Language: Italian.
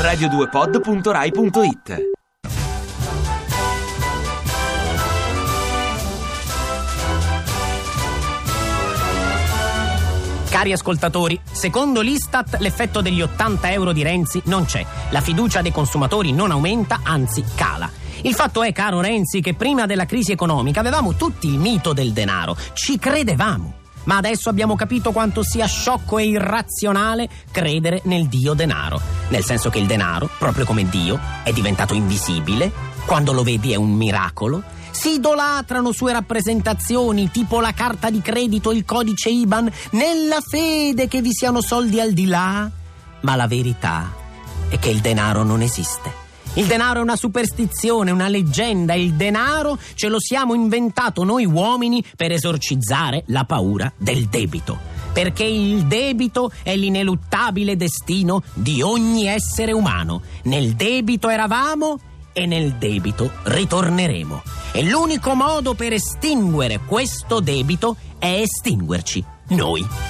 radio2pod.rai.it Cari ascoltatori, secondo l'Istat l'effetto degli 80 euro di Renzi non c'è. La fiducia dei consumatori non aumenta, anzi cala. Il fatto è, caro Renzi, che prima della crisi economica avevamo tutti il mito del denaro. Ci credevamo. Ma adesso abbiamo capito quanto sia sciocco e irrazionale credere nel Dio denaro. Nel senso che il denaro, proprio come Dio, è diventato invisibile. Quando lo vedi è un miracolo. Si idolatrano sue rappresentazioni, tipo la carta di credito il codice IBAN, nella fede che vi siano soldi al di là. Ma la verità è che il denaro non esiste. Il denaro è una superstizione, una leggenda. Il denaro ce lo siamo inventato noi uomini per esorcizzare la paura del debito. Perché il debito è l'ineluttabile destino di ogni essere umano. Nel debito eravamo e nel debito ritorneremo. E l'unico modo per estinguere questo debito è estinguerci noi.